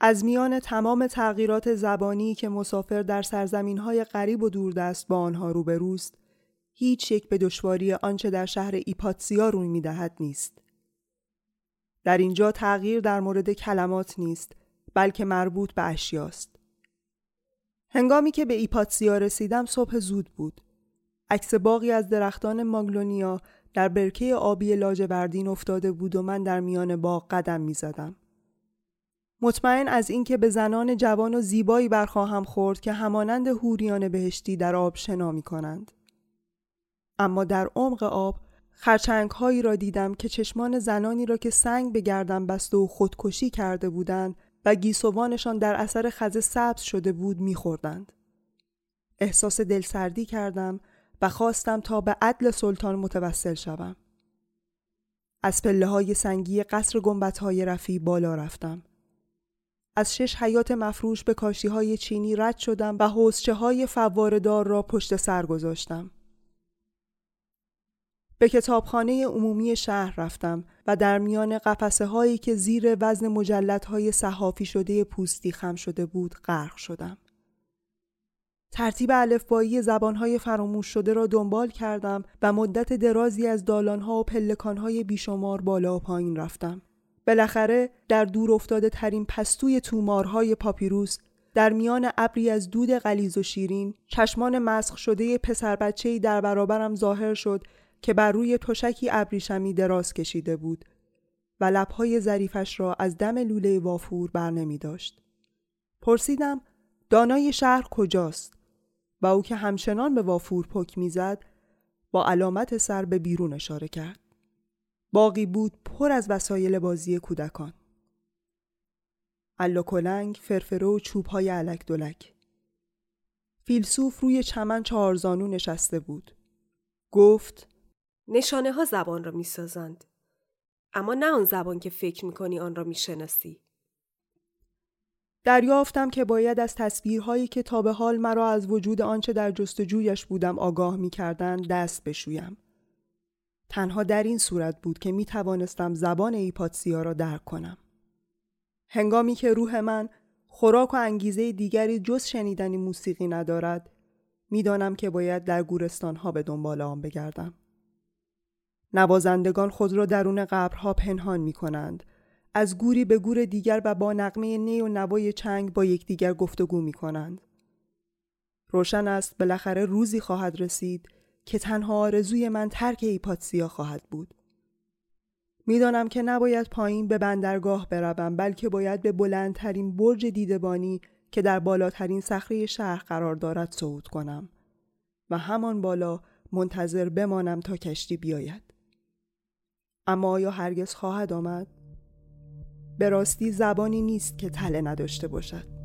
از میان تمام تغییرات زبانی که مسافر در سرزمین های غریب و دوردست با آنها روبروست هیچ یک به دشواری آنچه در شهر ایپاتسیا روی می‌دهد نیست. در اینجا تغییر در مورد کلمات نیست بلکه مربوط به اشیاست. هنگامی که به ایپاتسیا رسیدم صبح زود بود. عکس باقی از درختان ماگلونیا در برکه آبی لاجوردین افتاده بود و من در میان باغ قدم می زدم. مطمئن از اینکه به زنان جوان و زیبایی برخواهم خورد که همانند هوریان بهشتی در آب شنا می کنند. اما در عمق آب خرچنگ هایی را دیدم که چشمان زنانی را که سنگ به گردن بسته و خودکشی کرده بودند و گیسوانشان در اثر خزه سبز شده بود میخوردند. احساس دلسردی کردم و خواستم تا به عدل سلطان متوسل شوم. از پله های سنگی قصر گمبت های رفی بالا رفتم. از شش حیات مفروش به کاشی های چینی رد شدم و حوزچه های فواردار را پشت سر گذاشتم. به کتابخانه عمومی شهر رفتم و در میان قفسه هایی که زیر وزن مجلت های صحافی شده پوستی خم شده بود غرق شدم. ترتیب الفبایی زبانهای فراموش شده را دنبال کردم و مدت درازی از دالانها و پلکانهای بیشمار بالا و پایین رفتم. بالاخره در دور افتاده ترین پستوی تومارهای پاپیروس در میان ابری از دود غلیز و شیرین چشمان مسخ شده پسر بچه‌ای در برابرم ظاهر شد که بر روی تشکی ابریشمی دراز کشیده بود و لبهای ظریفش را از دم لوله وافور بر نمی داشت. پرسیدم دانای شهر کجاست و او که همچنان به وافور پک می‌زد با علامت سر به بیرون اشاره کرد. باقی بود پر از وسایل بازی کودکان. کلنگ، فرفره و چوبهای علک دلک. فیلسوف روی چمن چهارزانو نشسته بود. گفت نشانه ها زبان را می سازند. اما نه آن زبان که فکر می کنی آن را می شناسی. دریافتم که باید از تصویرهایی که تا به حال مرا از وجود آنچه در جستجویش بودم آگاه می کردن دست بشویم. تنها در این صورت بود که می توانستم زبان ایپاتسیا را درک کنم. هنگامی که روح من خوراک و انگیزه دیگری جز شنیدنی موسیقی ندارد، می‌دانم که باید در گورستان ها به دنبال آن بگردم. نوازندگان خود را درون قبرها پنهان می کنند. از گوری به گور دیگر و با نقمه نی و نوای چنگ با یکدیگر گفتگو می کنند. روشن است بالاخره روزی خواهد رسید که تنها آرزوی من ترک ایپاتسیا خواهد بود. می‌دانم که نباید پایین به بندرگاه بروم بلکه باید به بلندترین برج دیدبانی که در بالاترین صخره شهر قرار دارد صعود کنم و همان بالا منتظر بمانم تا کشتی بیاید. اما آیا هرگز خواهد آمد؟ به راستی زبانی نیست که تله نداشته باشد.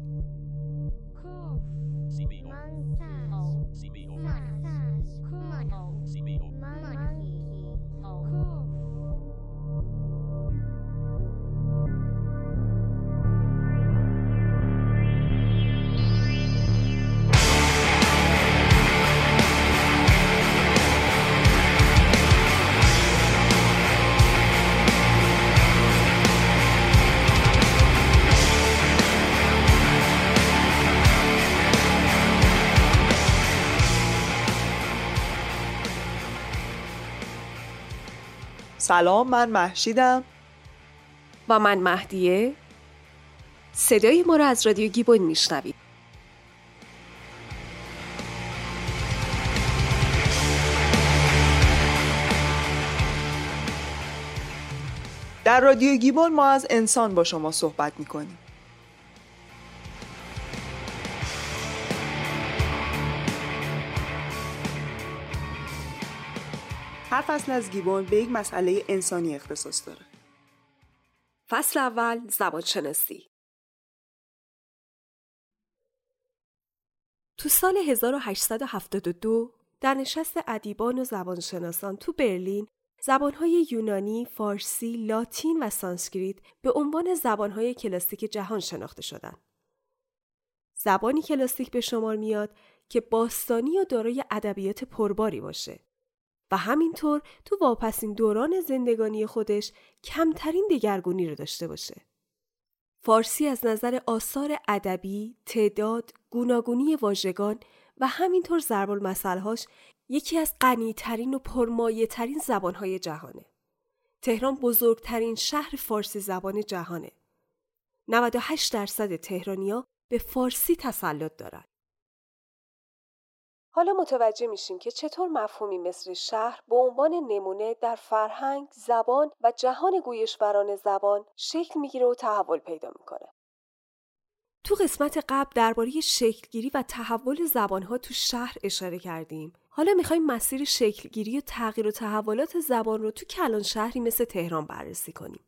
سلام من محشیدم. و من مهدیه. صدای ما را از رادیو گیبون میشنوید. در رادیو گیبون ما از انسان با شما صحبت می‌کنیم. هر فصل از گیبون به یک مسئله انسانی اختصاص داره. فصل اول زبان شناسی تو سال 1872 در نشست ادیبان و زبانشناسان تو برلین زبانهای یونانی، فارسی، لاتین و سانسکریت به عنوان زبانهای کلاسیک جهان شناخته شدند. زبانی کلاسیک به شمار میاد که باستانی و دارای ادبیات پرباری باشه. و همینطور تو واپسین دوران زندگانی خودش کمترین دگرگونی رو داشته باشه. فارسی از نظر آثار ادبی، تعداد، گوناگونی واژگان و همینطور ضرب المثلهاش یکی از غنیترین و پرمایه ترین زبانهای جهانه. تهران بزرگترین شهر فارسی زبان جهانه. 98 درصد تهرانیا به فارسی تسلط دارن. حالا متوجه میشیم که چطور مفهومی مثل شهر به عنوان نمونه در فرهنگ، زبان و جهان گویشوران زبان شکل می‌گیره و تحول پیدا می‌کنه. تو قسمت قبل درباره شکلگیری و تحول زبانها تو شهر اشاره کردیم. حالا می‌خوایم مسیر شکلگیری و تغییر و تحولات زبان رو تو کلان شهری مثل تهران بررسی کنیم.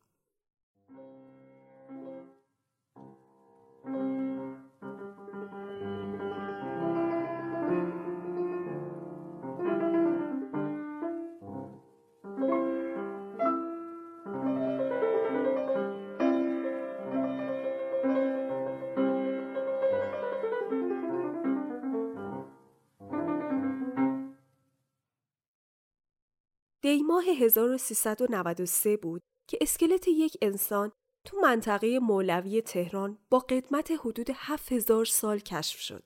دیماه 1393 بود که اسکلت یک انسان تو منطقه مولوی تهران با قدمت حدود 7000 سال کشف شد.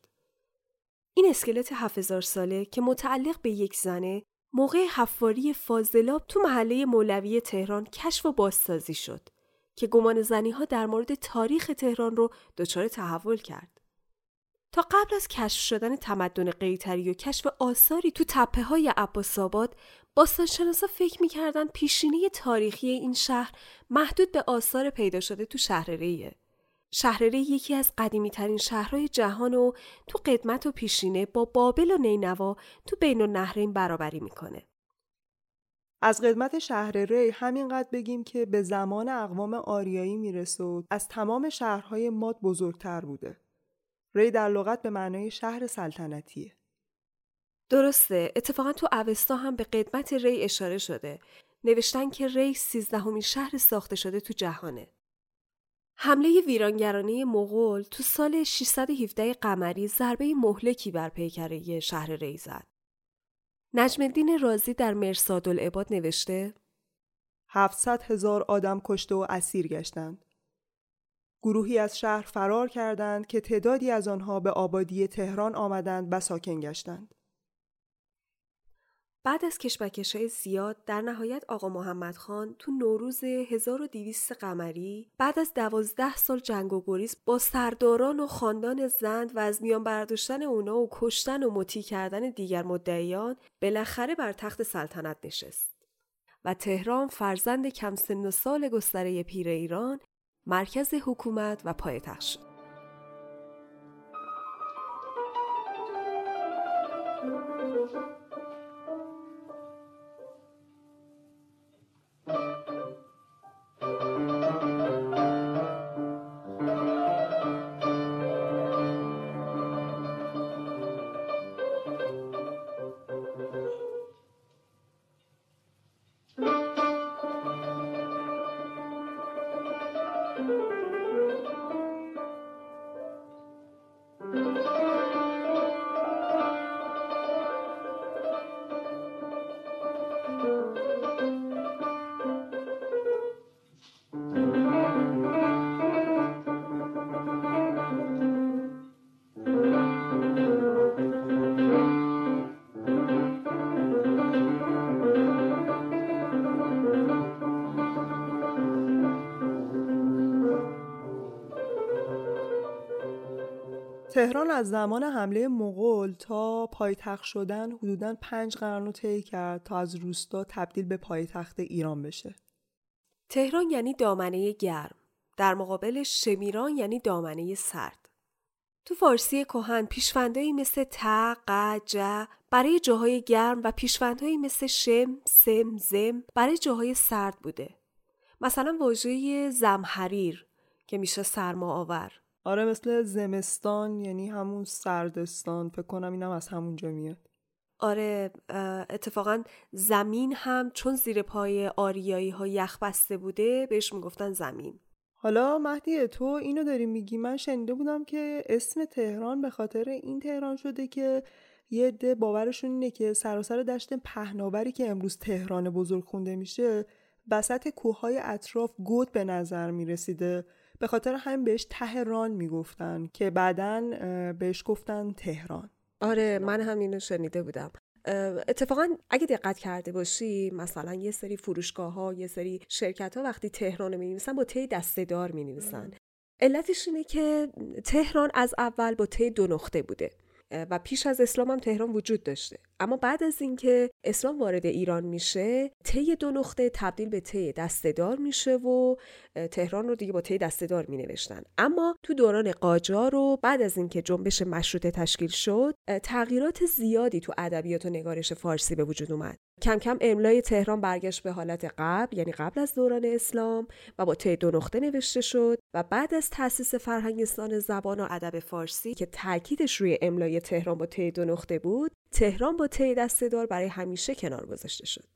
این اسکلت 7000 ساله که متعلق به یک زنه موقع حفاری فاضلاب تو محله مولوی تهران کشف و بازسازی شد که گمان زنی ها در مورد تاریخ تهران رو دچار تحول کرد. تا قبل از کشف شدن تمدن قیتری و کشف آثاری تو تپه های باستانشناسا فکر می‌کردن پیشینه تاریخی این شهر محدود به آثار پیدا شده تو شهر ریه. شهر ری یکی از قدیمی ترین شهرهای جهان و تو قدمت و پیشینه با بابل و نینوا تو بین النهرین برابری می‌کنه. از قدمت شهر ری همینقدر بگیم که به زمان اقوام آریایی می‌رسه و از تمام شهرهای ماد بزرگتر بوده. ری در لغت به معنای شهر سلطنتیه. درسته اتفاقا تو اوستا هم به قدمت ری اشاره شده نوشتن که ری سیزدهمین شهر ساخته شده تو جهانه حمله ویرانگرانه مغول تو سال 617 قمری ضربه مهلکی بر پیکره شهر ری زد. نجم الدین رازی در مرساد العباد نوشته 700 هزار آدم کشته و اسیر گشتند. گروهی از شهر فرار کردند که تعدادی از آنها به آبادی تهران آمدند و ساکن گشتند. بعد از کشمکش های زیاد در نهایت آقا محمد خان تو نوروز 1200 قمری بعد از دوازده سال جنگ و گریز با سرداران و خاندان زند و از میان برداشتن اونا و کشتن و مطیع کردن دیگر مدعیان بالاخره بر تخت سلطنت نشست. و تهران فرزند کم سن و سال گستره پیر ایران مرکز حکومت و پایتخت شد. از زمان حمله مغول تا پایتخت شدن حدوداً پنج قرن رو طی کرد تا از روستا تبدیل به پایتخت ایران بشه. تهران یعنی دامنه گرم. در مقابلش شمیران یعنی دامنه سرد. تو فارسی کهن پیشوندهایی مثل ت، ق، ج برای جاهای گرم و پیشوندهایی مثل شم، سم، زم برای جاهای سرد بوده. مثلا واژه زمحریر که میشه سرما آور آره مثل زمستان یعنی همون سردستان. فکر کنم اینم از همونجا میاد. آره اتفاقا زمین هم چون زیر پای آریایی ها یخ بسته بوده بهش می‌گفتن زمین. حالا مهدی تو اینو داری میگی؟ من شنیده بودم که اسم تهران به خاطر این تهران شده که یه عده باورشون اینه که سراسر دشت پهناوری که امروز تهران بزرگ خونده میشه وسط کوههای اطراف گود به نظر می‌رسیده. به خاطر همین بهش تهران می‌گفتن که بعدا بهش گفتن تهران. آره من هم اینو شنیده بودم. اتفاقا اگه دقت کرده باشی مثلا یه سری فروشگاه ها یه سری شرکت ها وقتی تهران می نویسن با تی دسته دار می نویسن علتش اینه که تهران از اول با تی دو نقطه بوده. و پیش از اسلام هم تهران وجود داشته. اما بعد از اینکه اسلام وارد ایران میشه طی دو نقطه تبدیل به طی دستهدار میشه و تهران رو دیگه با طی دستهدار می نوشتن اما تو دوران قاجار رو بعد از اینکه جنبش مشروطه تشکیل شد تغییرات زیادی تو ادبیات و نگارش فارسی به وجود اومد. کم کم املای تهران برگشت به حالت قبل یعنی قبل از دوران اسلام و با طی دو نقطه نوشته شد و بعد از تأسیس فرهنگستان زبان و ادب فارسی که تاکیدش روی املای تهران با طی دو نقطه بود تهران با طی دستهدار برای همیشه کنار گذاشته شد.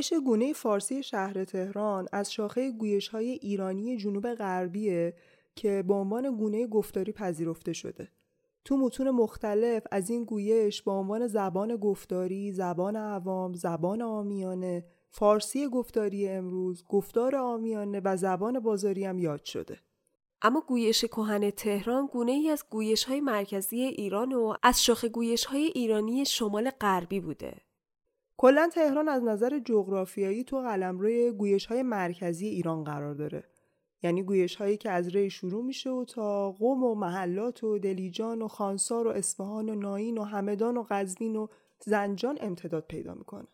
گویش گونه فارسی شهر تهران از شاخه گویش های ایرانی جنوب غربیه که به عنوان گونه گفتاری پذیرفته شده. تو متون مختلف از این گویش به عنوان زبان گفتاری، زبان عوام، زبان آمیانه، فارسی گفتاری امروز، گفتار آمیانه و زبان بازاری هم یاد شده. اما گویش کهن تهران گونه ای از گویش های مرکزی ایران و از شاخه گویش های ایرانی شمال غربی بوده. کلا تهران از نظر جغرافیایی تو قلمرو گویش های مرکزی ایران قرار داره. یعنی گویش هایی که از ری شروع میشه و تا قوم و محلات و دلیجان و خانسار و اصفهان و ناین و همدان و قزوین و زنجان امتداد پیدا می‌کنه.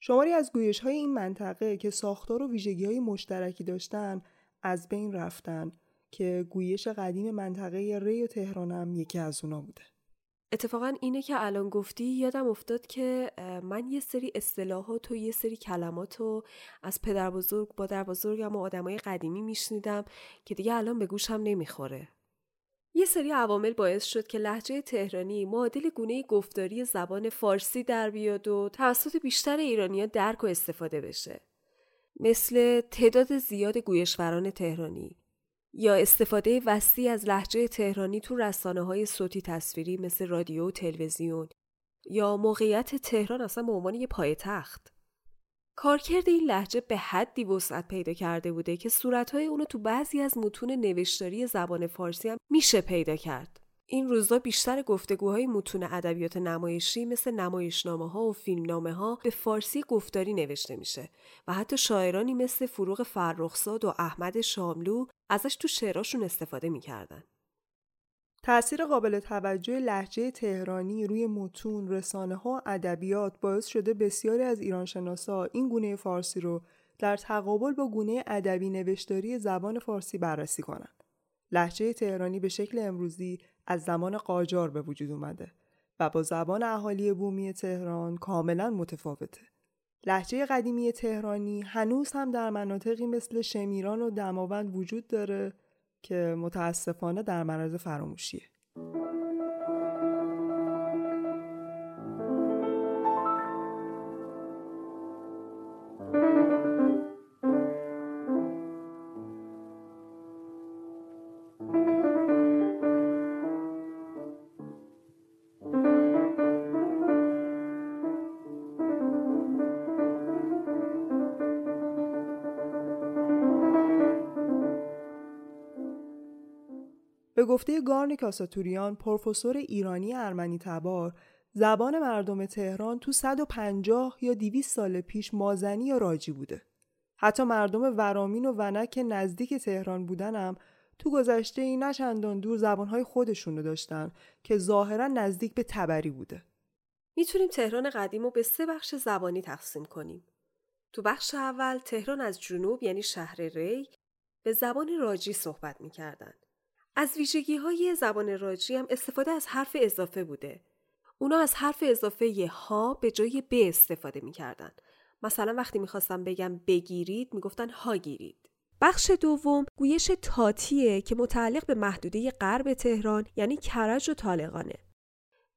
شماری از گویش های این منطقه که ساختار و ویژگی های مشترکی داشتن از بین رفتن که گویش قدیم منطقه ری و تهران هم یکی از اونا بوده. اتفاقا اینه که الان گفتی یادم افتاد که من یه سری اصطلاحات و یه سری کلمات رو از پدر بزرگ با در بزرگم و آدمای قدیمی میشنیدم که دیگه الان به گوشم نمی‌خوره. یه سری عوامل باعث شد که لحجه تهرانی معادل گونه گفتاری زبان فارسی در بیاد و توسط بیشتر ایرانیا درک و استفاده بشه. مثل تعداد زیاد گویشوران تهرانی، یا استفاده وسیع از لحجه تهرانی تو رسانه های صوتی تصویری مثل رادیو و تلویزیون یا موقعیت تهران اصلا به عنوان یه پایتخت کارکرد این لحجه به حدی وسعت پیدا کرده بوده که صورتهای اونو تو بعضی از متون نوشتاری زبان فارسی هم میشه پیدا کرد. این روزا بیشتر گفتگوهای متون ادبیات نمایشی مثل نمایشنامه ها و فیلمنامه ها به فارسی گفتاری نوشته میشه و حتی شاعرانی مثل فروغ فرخزاد و احمد شاملو ازش تو شعراشون استفاده می‌کردن. تأثیر قابل توجه لحجه تهرانی روی متون، رسانه ها و ادبیات باعث شده بسیاری از ایرانشناسا این گونه فارسی رو در تقابل با گونه ادبی نوشتاری زبان فارسی بررسی کنند. لحجه تهرانی به شکل امروزی از زمان قاجار به وجود اومده و با زبان اهالی بومی تهران کاملا متفاوته. لحجه قدیمی تهرانی هنوز هم در مناطقی مثل شمیران و دماوند وجود داره که متاسفانه در معرض فراموشیه. به گفته گارن کاساتوریان پروفسور ایرانی ارمنی تبار زبان مردم تهران تو 150 یا 200 سال پیش مازنی یا راجی بوده. حتی مردم ورامین و ونک نزدیک تهران بودنم تو گذشته این نچندان دور زبانهای خودشونو داشتن که ظاهرا نزدیک به تبری بوده. می‌تونیم تهران قدیم رو به سه بخش زبانی تقسیم کنیم. تو بخش اول تهران از جنوب یعنی شهر ری به زبان راجی صحبت می‌کردن. از ویژگی های زبان راجی هم استفاده از حرف اضافه بوده. اونا از حرف اضافه ها به جای ب استفاده می‌کردن. مثلا وقتی می‌خواستم بگم بگیرید می‌گفتن ها گیرید. بخش دوم گویش تاتیه که متعلق به محدوده غرب تهران یعنی کرج و طالقانه.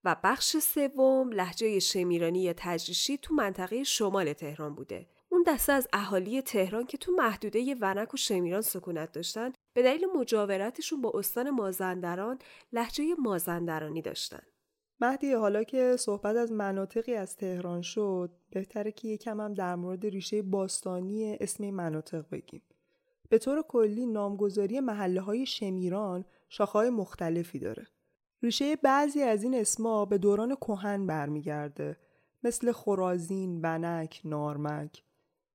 و بخش سوم لحجه شمیرانی یا تجریشی تو منطقه شمال تهران بوده. اون دسته از اهالی تهران که تو محدوده ونک و شمیران سکونت داشتن به دلیل مجاورتشون با استان مازندران لحجه مازندرانی داشتن. مهدی حالا که صحبت از مناطقی از تهران شد بهتره که یکم هم در مورد ریشه باستانی اسم مناطق بگیم. به طور کلی نامگذاری محله های شمیران شاخهای مختلفی داره. ریشه بعضی از این اسما به دوران کهن برمیگرده مثل خرازین، ونک، نارمک.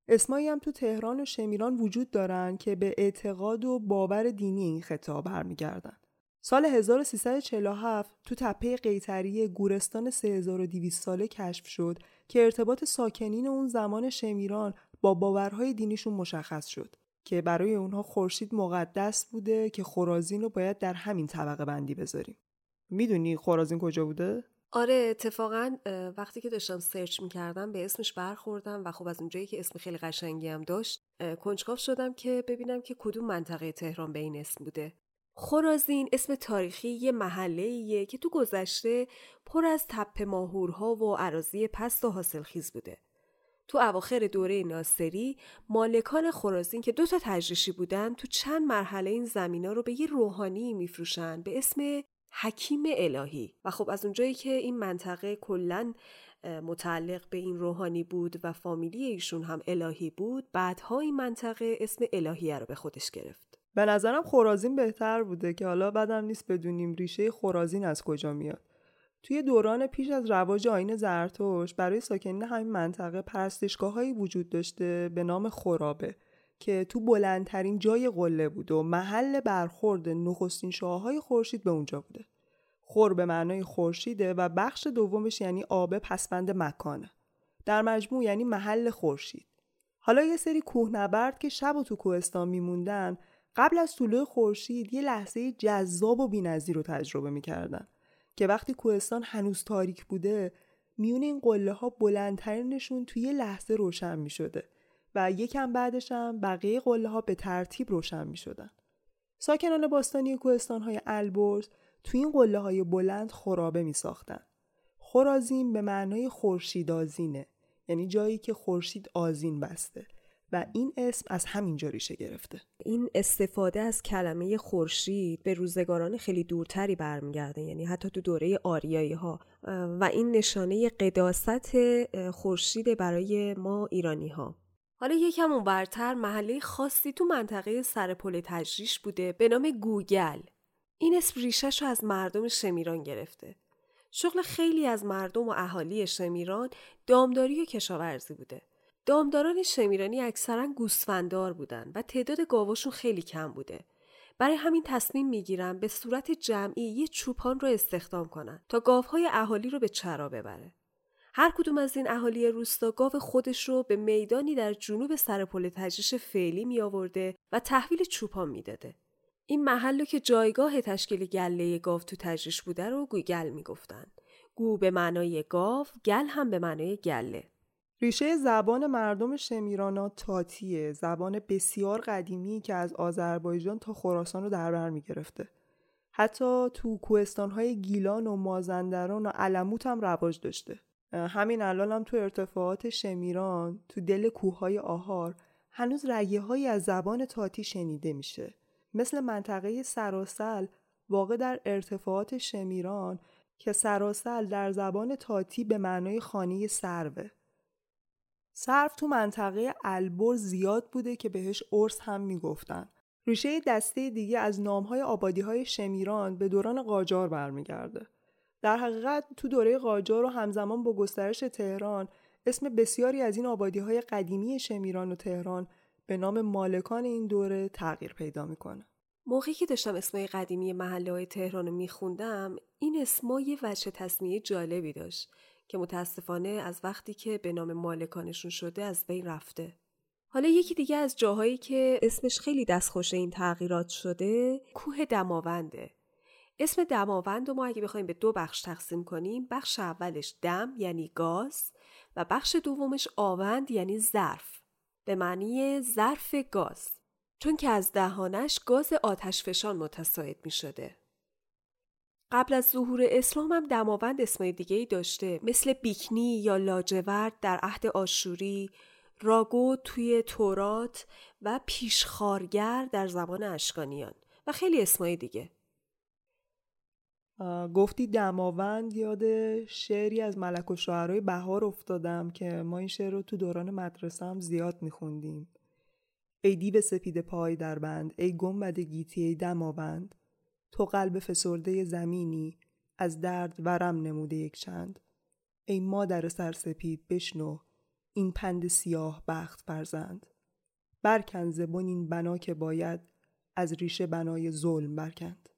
اسمایی هم تو تهران و شمیران وجود دارن که به اعتقاد و باور دینی این خطاب برمیگردن. سال 1347 تو تپه قیتری گورستان 3200 ساله کشف شد که ارتباط ساکنین اون زمان شمیران با باورهای دینیشون مشخص شد که برای اونها خورشید مقدس بوده که خرازین رو باید در همین طبقه بندی بذاریم. می‌دونی خرازین کجا بوده؟ آره اتفاقا وقتی که داشتم سرچ می‌کردم به اسمش برخوردم و خب از اونجایی که اسم خیلی قشنگی هم داشت کنجکاو شدم که ببینم که کدوم منطقه تهران به این اسم بوده خرازین اسم تاریخی یه محله که تو گذشته پر از تپه ماهورها و عراضی پست و حاصلخیز بوده. تو اواخر دوره ناصری مالکان خرازین که دو تا تجریشی بودن تو چند مرحله این زمینا رو به یه روحانی میفروشن به اسم حکیم الهی. و خب از اونجایی که این منطقه کلا متعلق به این روحانی بود و فامیلی ایشون هم الهی بود بعدها این منطقه اسم الهیه رو به خودش گرفت. به نظرم خورازین بهتر بوده که حالا بدم نیست بدونیم ریشه خورازین از کجا میاد. توی دوران پیش از رواج آین زرتوش برای ساکنین همین منطقه پرستشگاه وجود داشته به نام خرابه. که تو بلندترین جای قله بود و محل برخورد نخستین شاههای خورشید به اونجا بوده. خور به معنای خورشیده و بخش دومش یعنی آب پسبند مکانه. در مجموع یعنی محل خورشید. حالا یه سری کوهنبرد که شب و تو کوهستان میموندن قبل از طلوع خورشید یه لحظه جذاب و بی‌نظیر رو تجربه می‌کردن که وقتی کوهستان هنوز تاریک بوده میون این قله ها بلندترینشون توی لحظه روشن می شده و یکم بعدش هم بقیه قله ها به ترتیب روشن می شدن. ساکنان باستانی کوهستان های البرز توی این قله های بلند خرابه می ساختن. خرازین به معنای خورشیدازینه یعنی جایی که خورشید آزین بسته و این اسم از همینجا ریشه گرفته این استفاده از کلمه خورشید به روزگاران خیلی دورتری برمیگرده یعنی حتی تو دوره آریایی ها و این نشانه قداست خورشید برای ما ایرانی ها حالا یکم اونورتر محله خاصی تو منطقه سرپل تجریش بوده به نام گوگل این اسم ریشش رو از مردم شمیران گرفته شغل خیلی از مردم و اهالی شمیران دامداری و کشاورزی بوده دامداران شمیرانی اکثرا گوسفندار بودن و تعداد گاواشون خیلی کم بوده. برای همین تصمیم می‌گیرن به صورت جمعی یه چوپان رو استخدام کنن تا گاوهای اهالی رو به چرا ببره. هر کدوم از این اهالی روستا گاو خودش رو به میدانی در جنوب سرپل تجریش فعلی می آورده و تحویل چوپان می‌داده. این محل که جایگاه تشکیل گله گاو تو تجریش بوده رو گوگل می‌گفتن. گو به معنای گاو، گل هم به معنای گله. ریشه زبان مردم شمیرانا تاتیه زبان بسیار قدیمی که از آذربایجان تا خراسان رو در بر می‌گرفته حتی تو کوهستانهای گیلان و مازندران و علموت هم رواج داشته همین الان هم تو ارتفاعات شمیران تو دل کوههای آهار هنوز رگه هایی از زبان تاتی شنیده میشه. مثل منطقه سراسل واقع در ارتفاعات شمیران که سراسل در زبان تاتی به معنای خانه سروه. صرف تو منطقه البر زیاد بوده که بهش ارس هم می‌گفتن. ریشه دسته دیگه از نامهای آبادی های شمیران به دوران قاجار برمیگرده. در حقیقت تو دوره قاجار و همزمان با گسترش تهران اسم بسیاری از این آبادی های قدیمی شمیران و تهران به نام مالکان این دوره تغییر پیدا می‌کنه. موقعی که داشتم اسمای قدیمی محله های تهران رو میخوندم این اسما یه وجه تصمیه جالبی داشت که متاسفانه از وقتی که به نام مالکانشون شده از بین رفته. حالا یکی دیگه از جاهایی که اسمش خیلی دستخوش این تغییرات شده کوه دماونده. اسم دماوند رو ما اگه بخوایم به دو بخش تقسیم کنیم بخش اولش دم یعنی گاز و بخش دومش آوند یعنی ظرف به معنی ظرف گاز چون که از دهانش گاز آتش فشان متساعد می شده. قبل از ظهور اسلام هم دماوند اسمای دیگه ای داشته مثل بیکنی یا لاجورد در عهد آشوری راگو توی تورات و پیشخارگر در زبان اشکانیان و خیلی اسمای دیگه گفتی دماوند یاد شعری از ملک و شعرهای بهار افتادم که ما این شعر رو تو دوران مدرسه هم زیاد میخوندیم. ای دیو سپید پای در بند ای گنبد گیتی ای دماوند. تو قلب فسرده زمینی از درد ورم نموده یک چند. ای مادر سرسپید بشنو این پند سیاه بخت فرزند. برکن زبون این بنا که باید از ریشه بنای ظلم برکند.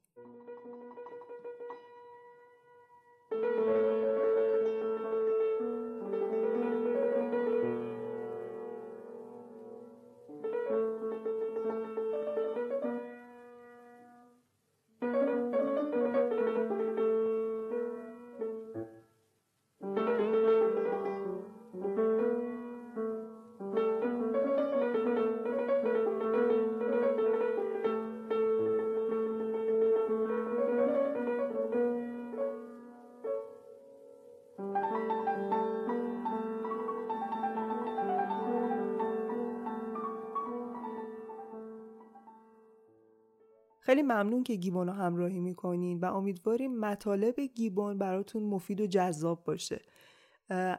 خیلی ممنون که گیبون رو همراهی می‌کنین و امیدواریم مطالب گیبون براتون مفید و جذاب باشه.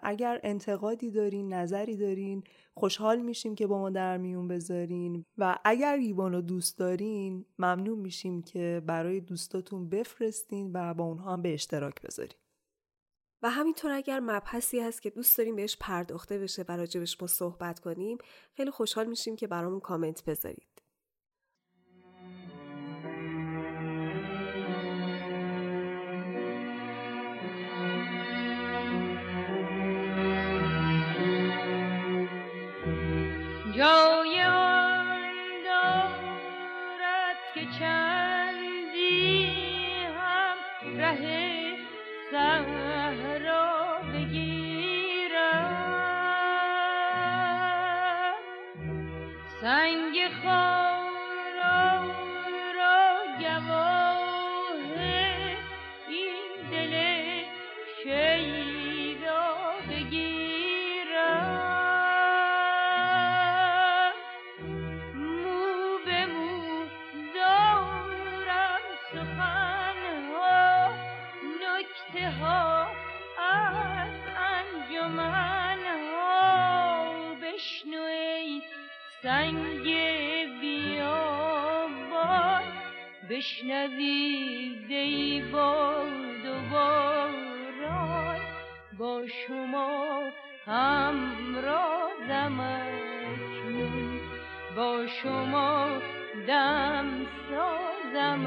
اگر انتقادی دارین نظری دارین خوشحال میشیم که با ما در میون بذارین و اگر گیبون رو دوست دارین ممنون میشیم که برای دوستاتون بفرستین و با اونها هم به اشتراک بذارین. و همینطور اگر مبحثی هست که دوست داریم بهش پرداخته بشه و راجبش ما صحبت کنیم خیلی خوشحال میشیم که برامون کامنت بذارید. جای سنگ بیابان بشنوید ای باد و باران با شما همرازم اکنون با شما دم سازم